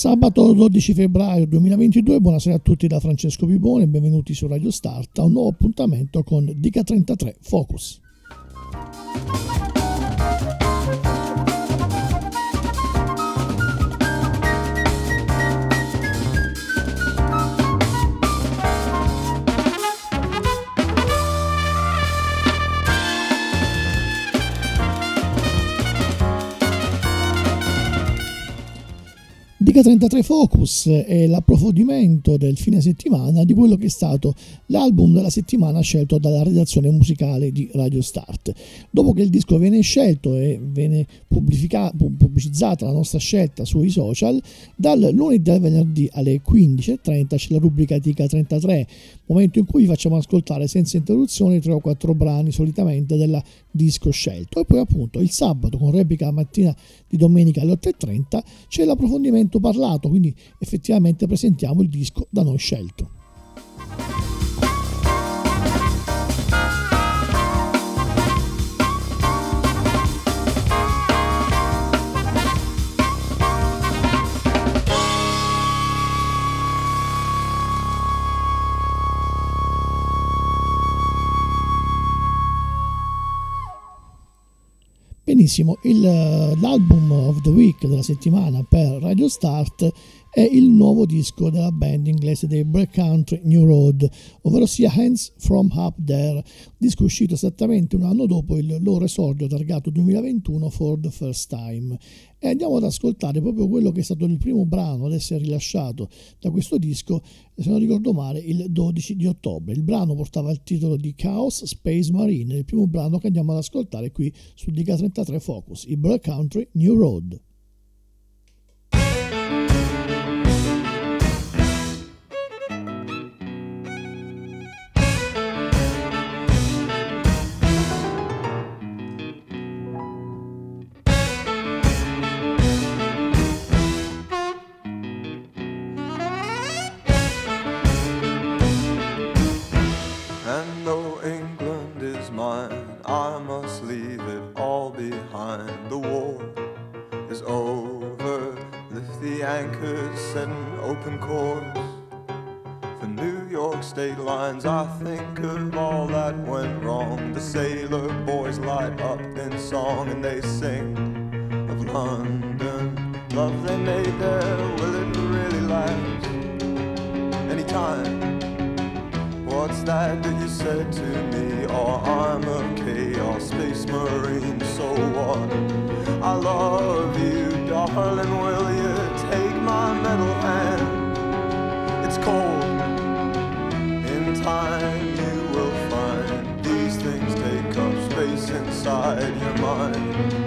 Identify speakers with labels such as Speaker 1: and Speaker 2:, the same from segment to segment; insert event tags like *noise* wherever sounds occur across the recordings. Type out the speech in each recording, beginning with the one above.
Speaker 1: Sabato 12 febbraio 2022, buonasera a tutti da Francesco Pipone, benvenuti su Radio Start a un nuovo appuntamento con Dica 33 Focus. Dica 33 Focus è l'approfondimento del fine settimana di quello che è stato l'album della settimana scelto dalla redazione musicale di Radio Start. Dopo che il disco viene scelto e viene pubblicizzata la nostra scelta sui social, dal lunedì al venerdì alle 15.30 c'è la rubrica Dica 33, momento in cui vi facciamo ascoltare senza interruzioni tre o quattro brani solitamente della disco scelto e poi appunto il sabato con replica mattina di domenica alle 8.30 c'è l'approfondimento parlato quindi effettivamente presentiamo il disco da noi scelto Benissimo, il, l'album of the week della settimana per Radio Start è il nuovo disco della band inglese dei Black Country New Road, ovvero sia Hands From Up There, disco uscito esattamente un anno dopo il loro esordio targato 2021 for the first time e andiamo ad ascoltare proprio quello che è stato il primo brano ad essere rilasciato da questo disco, se non ricordo male, il 12 di ottobre. Il brano portava il titolo di Chaos Space Marine, il primo brano che andiamo ad ascoltare qui su Diga 33 Focus, i Black Country New Road.
Speaker 2: up in song and they sing of London. Love they made there, will it really last? Anytime. What's that that you said to me? Oh, I'm a chaos space marine, so what? I love you, darling, will you take my metal hand? It's cold in time. Come now.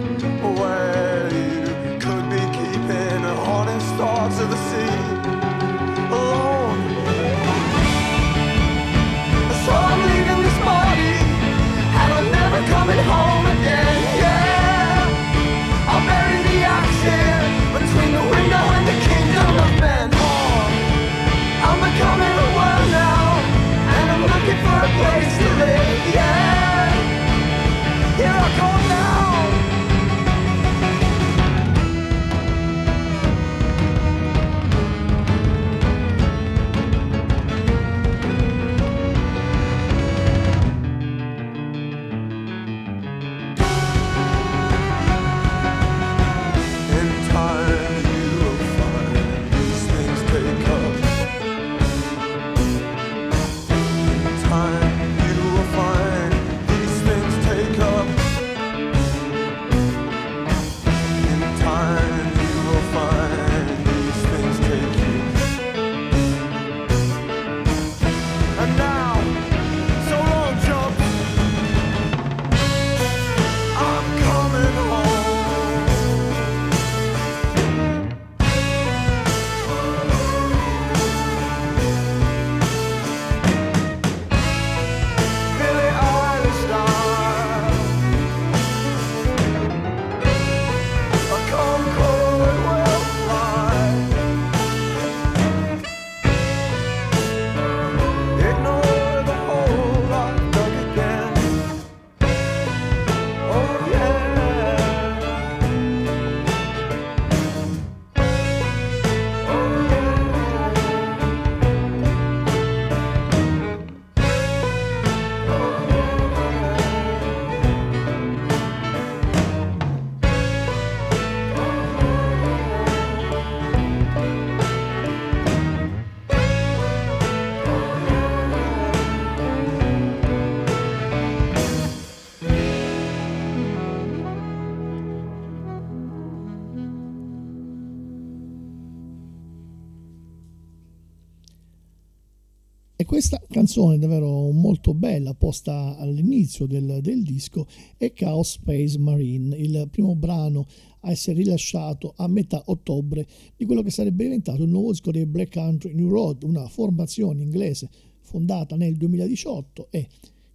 Speaker 1: Questa canzone davvero molto bella, posta all'inizio del, del, disco, è Chaos Space Marine, il primo brano a essere rilasciato a metà ottobre di quello che sarebbe diventato il nuovo disco dei Black Country New Road, una formazione inglese fondata nel 2018 e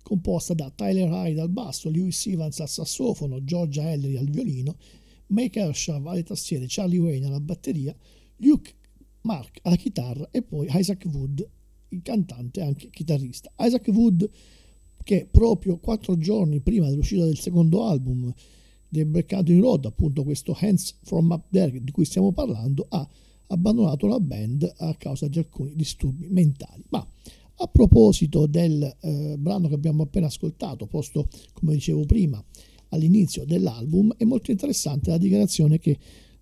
Speaker 1: composta da Tyler Hyde al basso, Lewis Evans al sassofono, Georgia Ellery al violino, Mike Hershaw alle tastiere, Charlie Wayne alla batteria, Luke Mark alla chitarra e poi Isaac Wood il cantante e anche chitarrista. Isaac Wood, che proprio quattro giorni prima dell'uscita del secondo album del Black Country Road, appunto questo Hands From Up There di cui stiamo parlando, ha abbandonato la band a causa di alcuni disturbi mentali. Ma a proposito del eh, brano che abbiamo appena ascoltato, posto come dicevo prima all'inizio dell'album, è molto interessante la dichiarazione che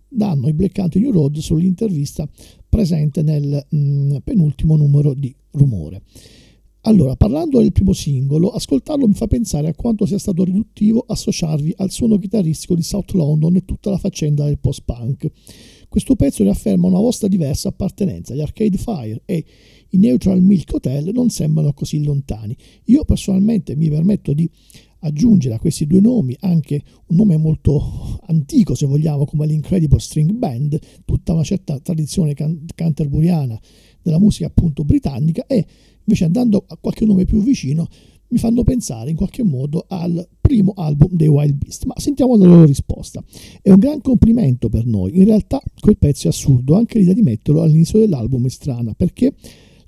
Speaker 1: danno i Black Country New Road sull'intervista presente nel mh, mm, penultimo numero di Rumore. Allora, parlando del primo singolo, ascoltarlo mi fa pensare a quanto sia stato riduttivo associarvi al suono chitarristico di South London e tutta la faccenda del post-punk. Questo pezzo riafferma una vostra diversa appartenenza. Gli Arcade Fire e i Neutral Milk Hotel non sembrano così lontani. Io personalmente mi permetto di aggiungere a questi due nomi anche un nome molto antico, se vogliamo, come l'Incredible String Band, tutta una certa tradizione can- canterburiana della musica appunto britannica e invece andando a qualche nome più vicino mi fanno pensare in qualche modo al primo album dei Wild Beast. Ma sentiamo la loro risposta. È un gran complimento per noi. In realtà quel pezzo è assurdo, anche l'idea di metterlo all'inizio dell'album è strana, perché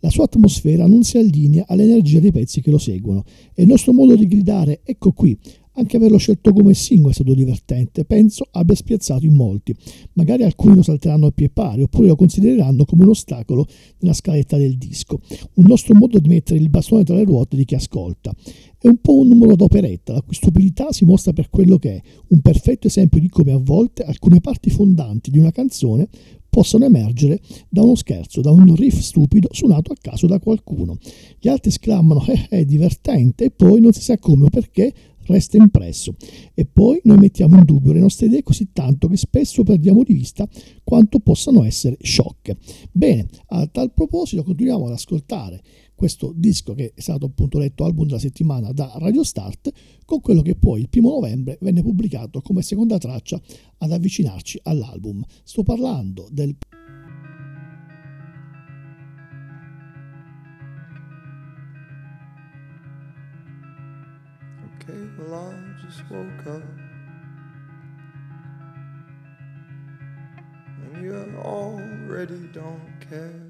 Speaker 1: la sua atmosfera non si allinea all'energia dei pezzi che lo seguono e il nostro modo di gridare ecco qui anche averlo scelto come singolo è stato divertente, penso abbia spiazzato in molti. Magari alcuni lo salteranno a pie pari oppure lo considereranno come un ostacolo nella scaletta del disco. Un nostro modo di mettere il bastone tra le ruote di chi ascolta. È un po' un numero d'operetta, la cui stupidità si mostra per quello che è, un perfetto esempio di come a volte alcune parti fondanti di una canzone possono emergere da uno scherzo, da un riff stupido suonato a caso da qualcuno. Gli altri esclamano eh, è divertente e poi non si sa come o perché resta impresso. E poi noi mettiamo in dubbio le nostre idee così tanto che spesso perdiamo di vista quanto possano essere sciocche. Bene, a tal proposito continuiamo ad ascoltare questo disco che è stato appunto letto album della settimana da Radio Start con quello che poi il primo novembre venne pubblicato come seconda traccia ad avvicinarci all'album. Sto parlando del well I just woke up And you already don't care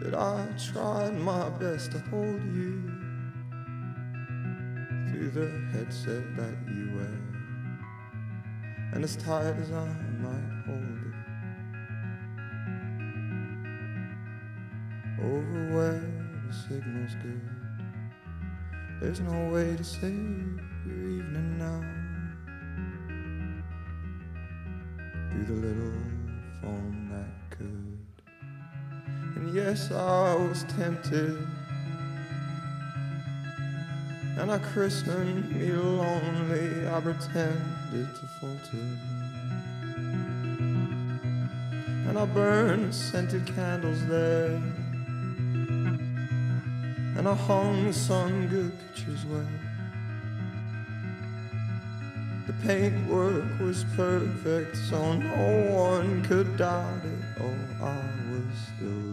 Speaker 1: that I tried my best to hold you through the headset that you wear. And as tight as I might hold it, over where the signal's good, there's no way to save your evening now. I was tempted. And I christened me lonely, I pretended to falter. And I burned scented candles there. And I hung some good pictures where the paintwork was perfect, so no one could doubt it. Oh, I was still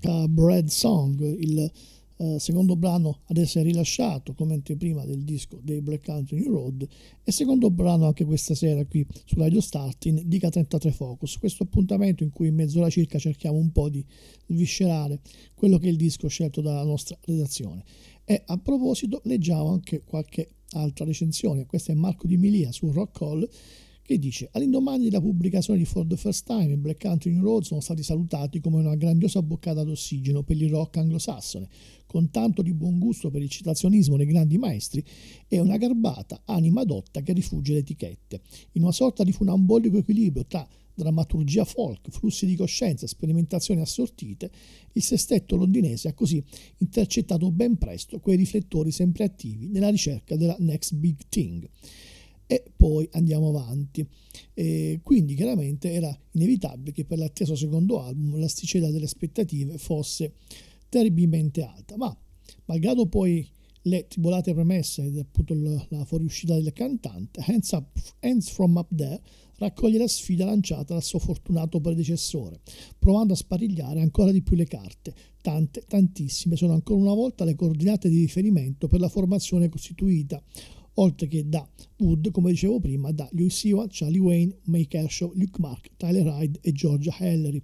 Speaker 1: da Bread Song, il eh, secondo brano ad essere rilasciato come anteprima del disco dei Black Country New Road e secondo brano anche questa sera qui su Radio Start in Dica 33 Focus, questo appuntamento in cui in mezz'ora circa cerchiamo un po' di sviscerare quello che è il disco scelto dalla nostra redazione. E a proposito leggiamo anche qualche altra recensione, questa è Marco Di Milia su Rock Hall che dice all'indomani della pubblicazione di For the First Time i Black Country New Road sono stati salutati come una grandiosa boccata d'ossigeno per il rock anglosassone, con tanto di buon gusto per il citazionismo dei grandi maestri e una garbata anima dotta che rifugge le etichette, in una sorta di funambolico equilibrio tra drammaturgia folk, flussi di coscienza, sperimentazioni assortite, il sestetto londinese ha così intercettato ben presto quei riflettori sempre attivi nella ricerca della next big thing e poi andiamo avanti. E quindi chiaramente era inevitabile che per l'atteso secondo album l'asticella delle aspettative fosse terribilmente alta, ma malgrado poi le tribolate premesse ed appunto la fuoriuscita del cantante, Hands, Up, Hands From Up There raccoglie la sfida lanciata dal suo fortunato predecessore, provando a sparigliare ancora di più le carte. Tante, tantissime sono ancora una volta le coordinate di riferimento per la formazione costituita oltre che da Wood, come dicevo prima, da Louis Ewart, Charlie Wayne, May Kershaw, Luke Mark, Tyler Hyde e Georgia Hallery.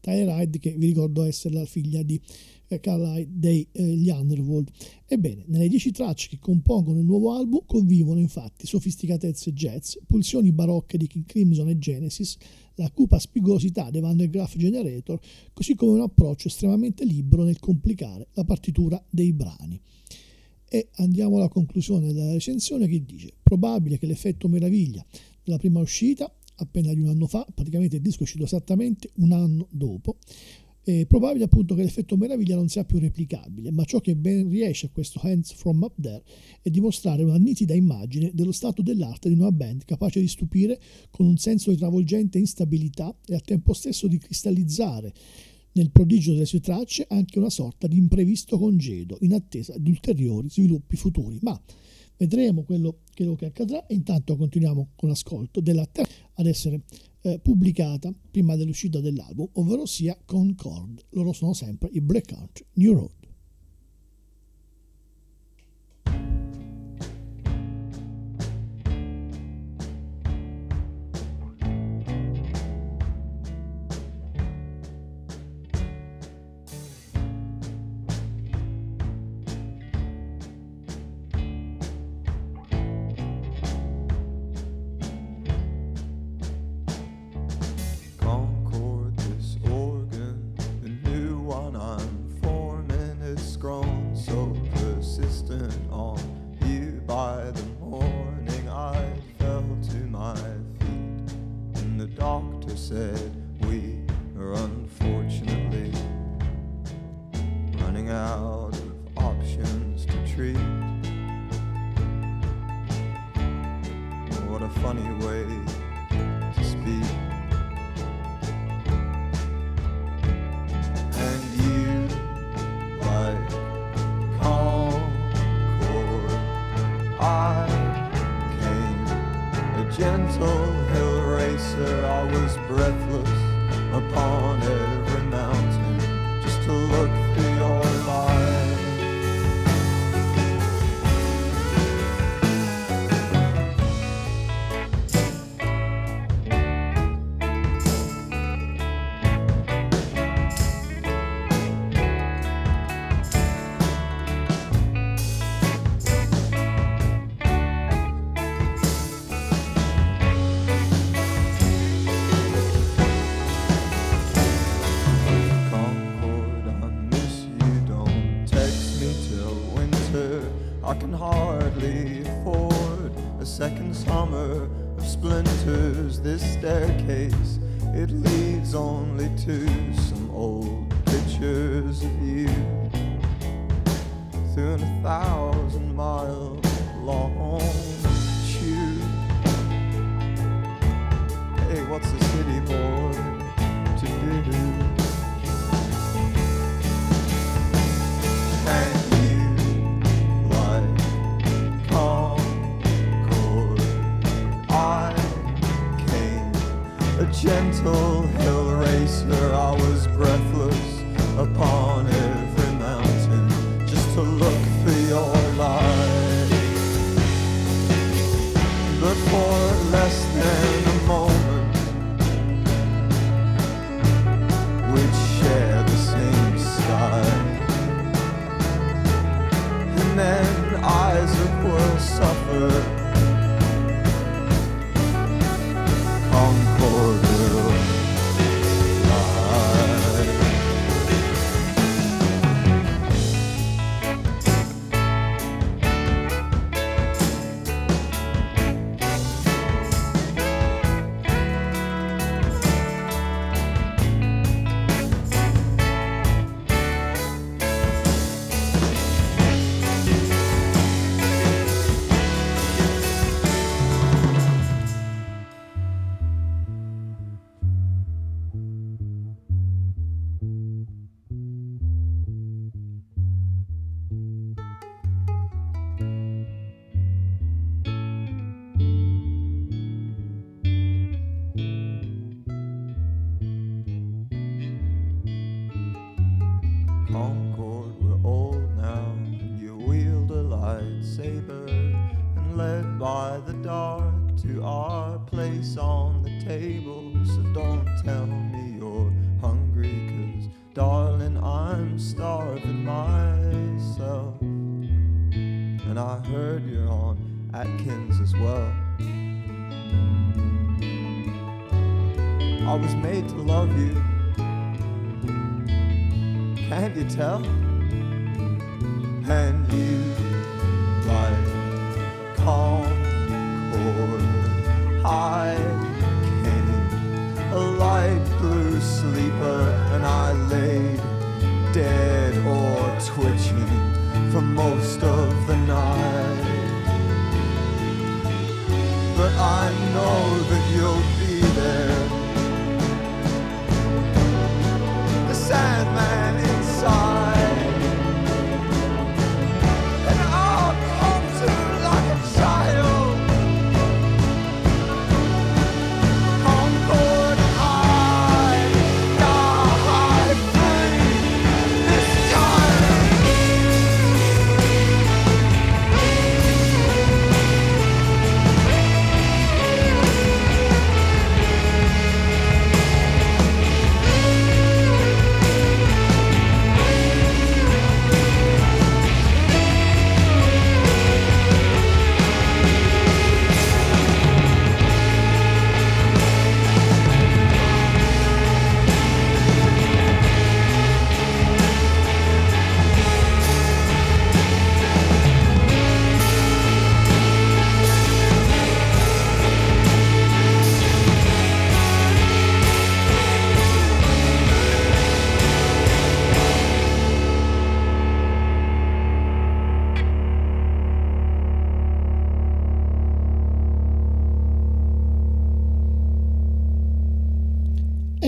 Speaker 1: Tyler Hyde che vi ricordo essere la figlia di eh, Carlisle degli eh, Underworld. Ebbene, nelle dieci tracce che compongono il nuovo album convivono infatti sofisticatezze jazz, pulsioni barocche di King Crimson e Genesis, la cupa spigolosità dei Van der Graaf Generator, così come un approccio estremamente libero nel complicare la partitura dei brani. E andiamo alla conclusione della recensione che dice probabile che l'effetto meraviglia della prima uscita appena di un anno fa, praticamente il disco è uscito esattamente un anno dopo, è probabile appunto che l'effetto meraviglia non sia più replicabile, ma ciò che ben riesce a questo Hands From Up There è dimostrare una nitida immagine dello stato dell'arte di una band capace di stupire con un senso di travolgente instabilità e al tempo stesso di cristallizzare nel prodigio delle sue tracce anche una sorta di imprevisto congedo in attesa di ulteriori sviluppi futuri. Ma
Speaker 2: vedremo quello, quello che accadrà intanto continuiamo con l'ascolto della terza ad essere eh, pubblicata prima dell'uscita dell'album, ovvero sia Concord. Loro sono sempre i Black Country New Road.
Speaker 3: a
Speaker 1: light
Speaker 2: blue sleeper, and I laid dead or twitching for most of the night. But I know that you'll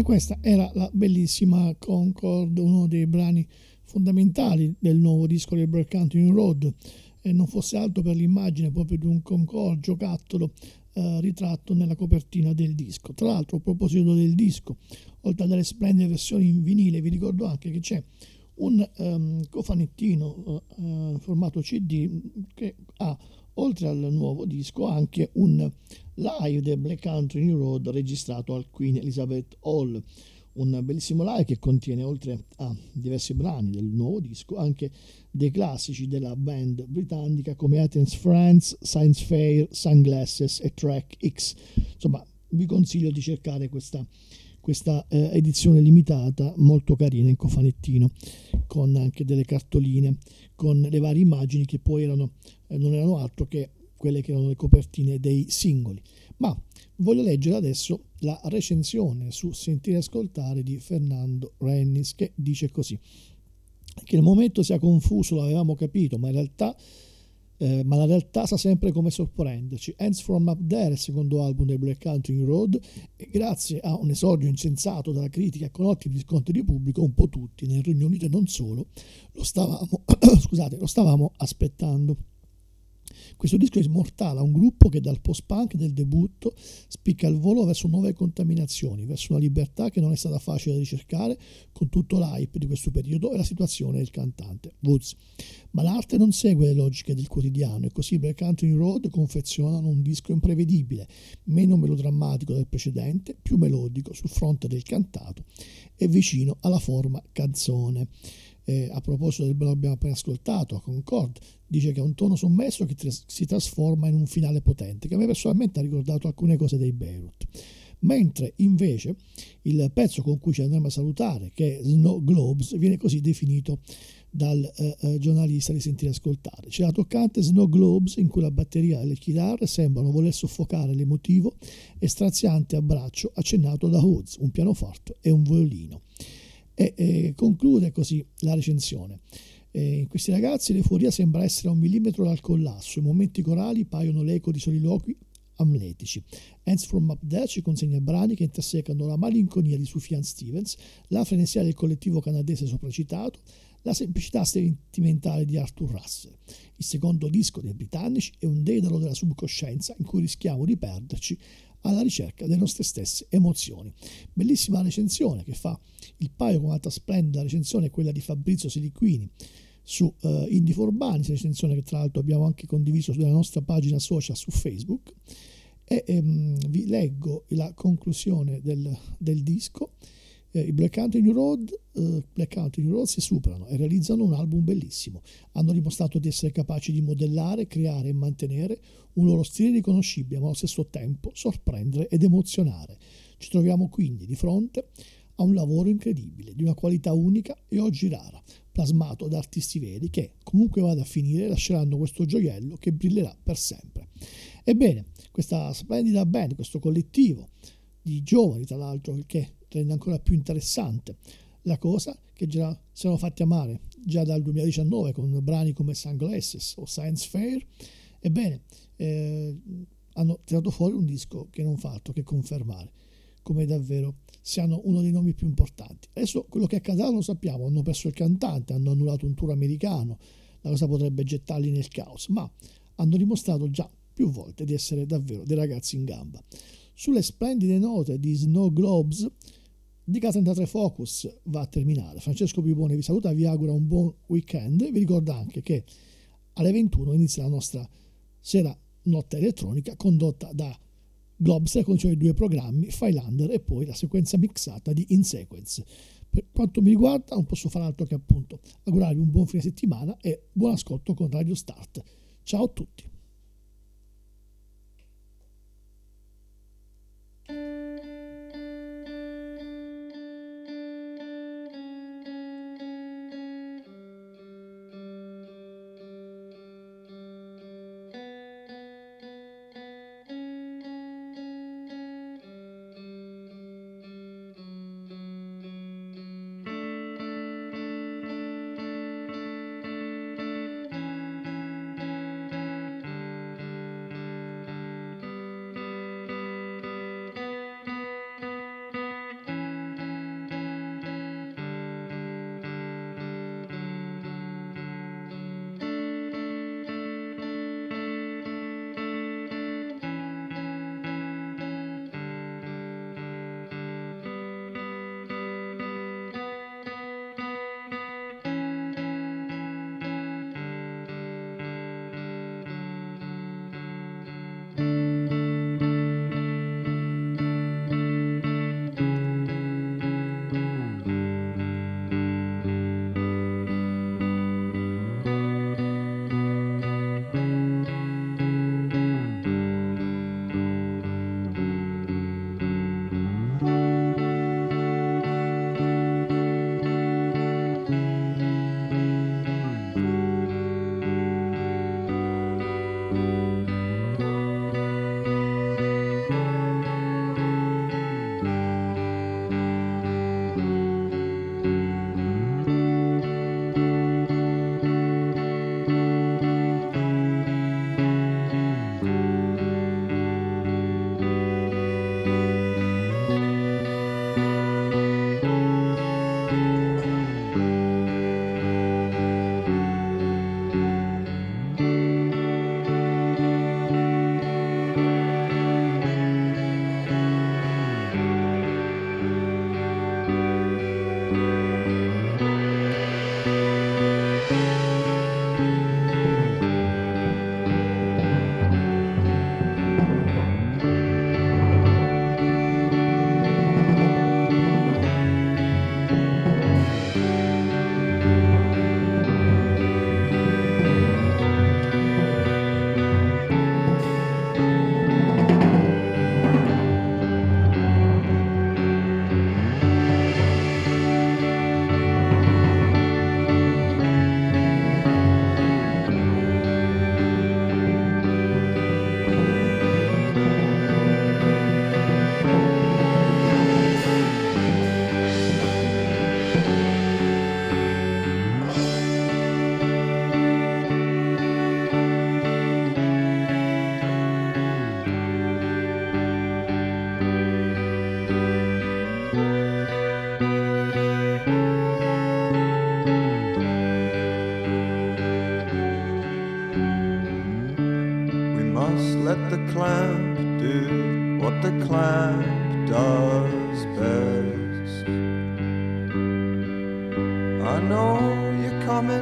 Speaker 1: questa era la bellissima Concord, uno dei brani fondamentali del nuovo disco del Black Country Road. E non fosse altro per l'immagine proprio di un Concord giocattolo eh, ritratto nella copertina del disco. Tra l'altro, a proposito del disco, oltre a delle splendide versioni in vinile, vi ricordo anche che c'è un um, cofanettino uh, formato CD che ha oltre al nuovo disco anche un live del Black Country New Road registrato al Queen Elizabeth Hall. Un bellissimo live che contiene oltre a diversi brani del nuovo disco anche dei classici della band britannica come Athens Friends, Science Fair, Sunglasses e Track X. Insomma vi consiglio di cercare questa questa eh, edizione limitata molto carina in cofanettino con anche delle cartoline con le varie immagini che poi erano, eh, non erano altro che quelle che erano le copertine dei singoli. Ma voglio leggere adesso la recensione su Sentire Ascoltare di Fernando Rennis che dice così che il momento sia confuso l'avevamo capito ma in realtà eh, ma la realtà sa sempre come sorprenderci. Hands From Up There, il secondo album del Black Country Road, e grazie a un esordio insensato dalla critica con ottimi riscontri di pubblico, un po' tutti, nel Regno Unito e non solo, lo stavamo, *coughs* scusate, lo stavamo aspettando. Questo disco immortala un gruppo che dal post-punk del debutto spicca il volo verso nuove contaminazioni, verso una libertà che non è stata facile da ricercare con tutto l'hype di questo periodo e la situazione del cantante, Woods. Ma l'arte non segue le logiche del quotidiano e così Black Country Road confezionano un disco imprevedibile, meno melodrammatico del precedente, più melodico sul fronte del cantato e vicino alla forma canzone eh, a proposito del brano che abbiamo appena ascoltato, a Concord, dice che è un tono sommesso che tras- si trasforma in un finale potente, che a me personalmente ha ricordato alcune cose dei Beirut. Mentre invece il pezzo con cui ci andremo a salutare, che è Snow Globes, viene così definito dal eh, eh giornalista di Sentire Ascoltare. C'è la toccante Snow Globes in cui la batteria e le chitarre sembrano voler soffocare l'emotivo e straziante abbraccio accennato da Hoods, un pianoforte e un violino. E, e conclude così la recensione. Eh, in questi ragazzi l'euforia sembra essere a un millimetro dal collasso, i momenti corali paiono l'eco di soliloqui amletici. Hands from Up There ci consegna brani che intersecano la malinconia di Sufjan Stevens, la frenesia del collettivo canadese sopracitato, la semplicità sentimentale di Arthur Russell. Il secondo disco dei britannici è un dedalo della subcoscienza in cui rischiamo di perderci alla ricerca delle nostre stesse emozioni. Bellissima recensione che fa il paio con un'altra splendida recensione, quella di Fabrizio Siliquini su uh, Indie for Bunnies, recensione che tra l'altro abbiamo anche condiviso sulla nostra pagina social su Facebook. E um, vi leggo la conclusione del, del disco eh, i Black Country New Road, eh, Black Country New Road si superano e realizzano un album bellissimo. Hanno dimostrato di essere capaci di modellare, creare e mantenere un loro stile riconoscibile, ma allo stesso tempo sorprendere ed emozionare. Ci troviamo quindi di fronte a un lavoro incredibile, di una qualità unica e oggi rara, plasmato da artisti veri che, comunque vada a finire, lasceranno questo gioiello che brillerà per sempre. Ebbene, questa splendida band, questo collettivo di giovani, tra l'altro, che rende ancora più interessante la cosa che già si erano fatti amare già dal 2019 con brani come Sunglasses o Science Fair. Ebbene, eh, hanno tirato fuori un disco che non fa altro che confermare come davvero siano uno dei nomi più importanti. Adesso quello che accadrà lo sappiamo, hanno perso il cantante, hanno annullato un tour americano, la cosa potrebbe gettarli nel caos, ma hanno dimostrato già più volte di essere davvero dei ragazzi in gamba. Sulle splendide note di Snow Globes di K33 Focus va a terminare. Francesco Pipone vi saluta, vi augura un buon weekend. Vi ricordo anche che alle 21 inizia la nostra sera notte elettronica condotta da Globster con cioè i due programmi, Filander e poi la sequenza mixata di In Sequence. Per quanto mi riguarda non posso fare altro che appunto augurarvi un buon fine settimana e buon ascolto con Radio Start. Ciao a tutti.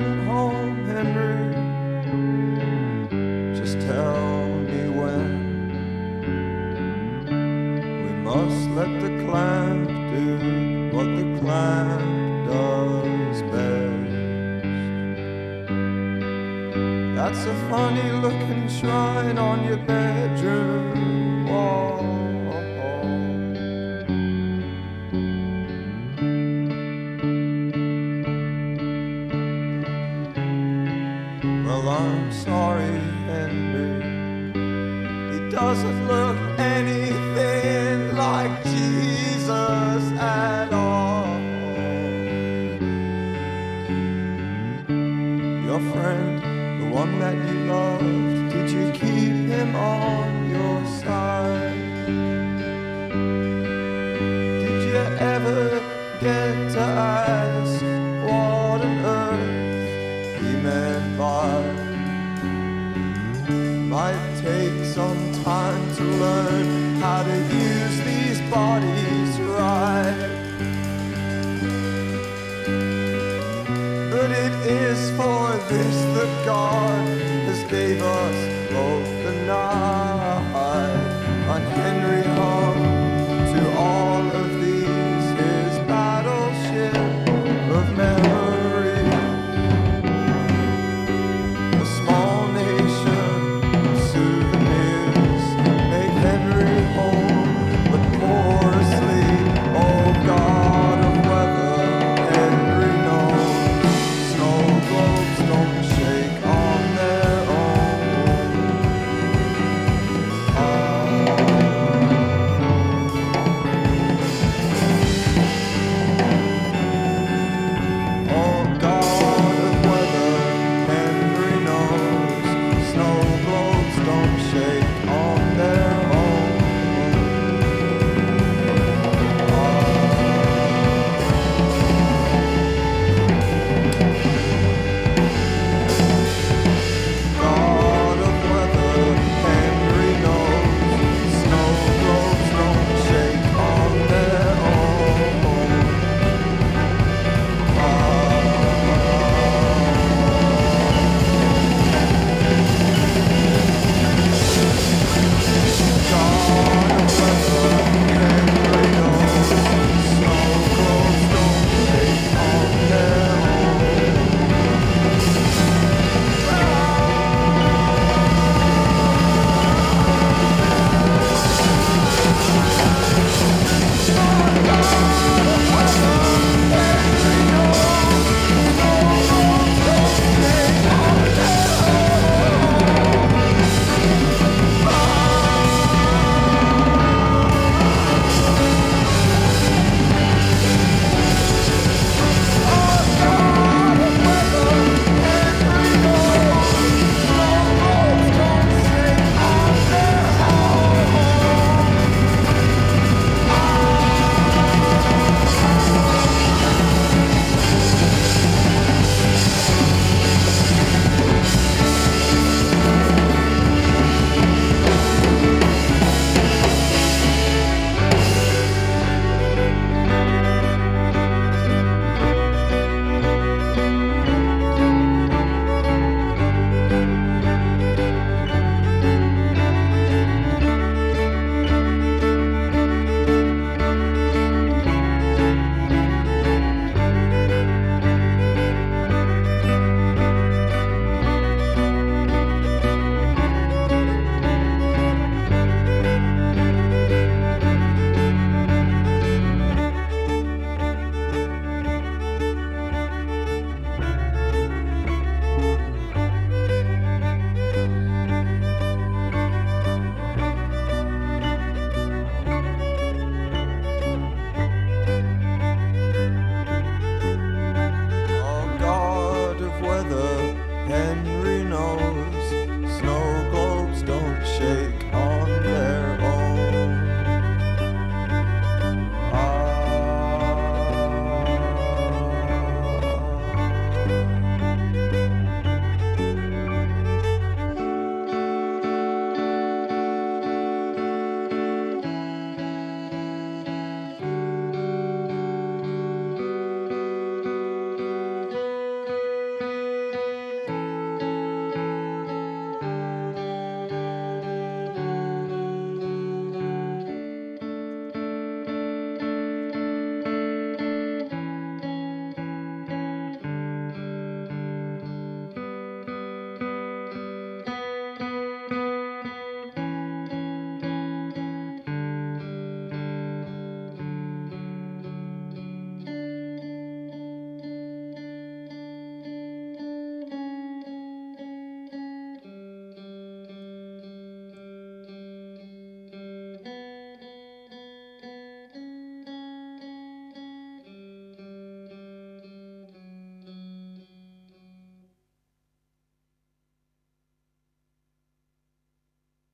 Speaker 2: Home,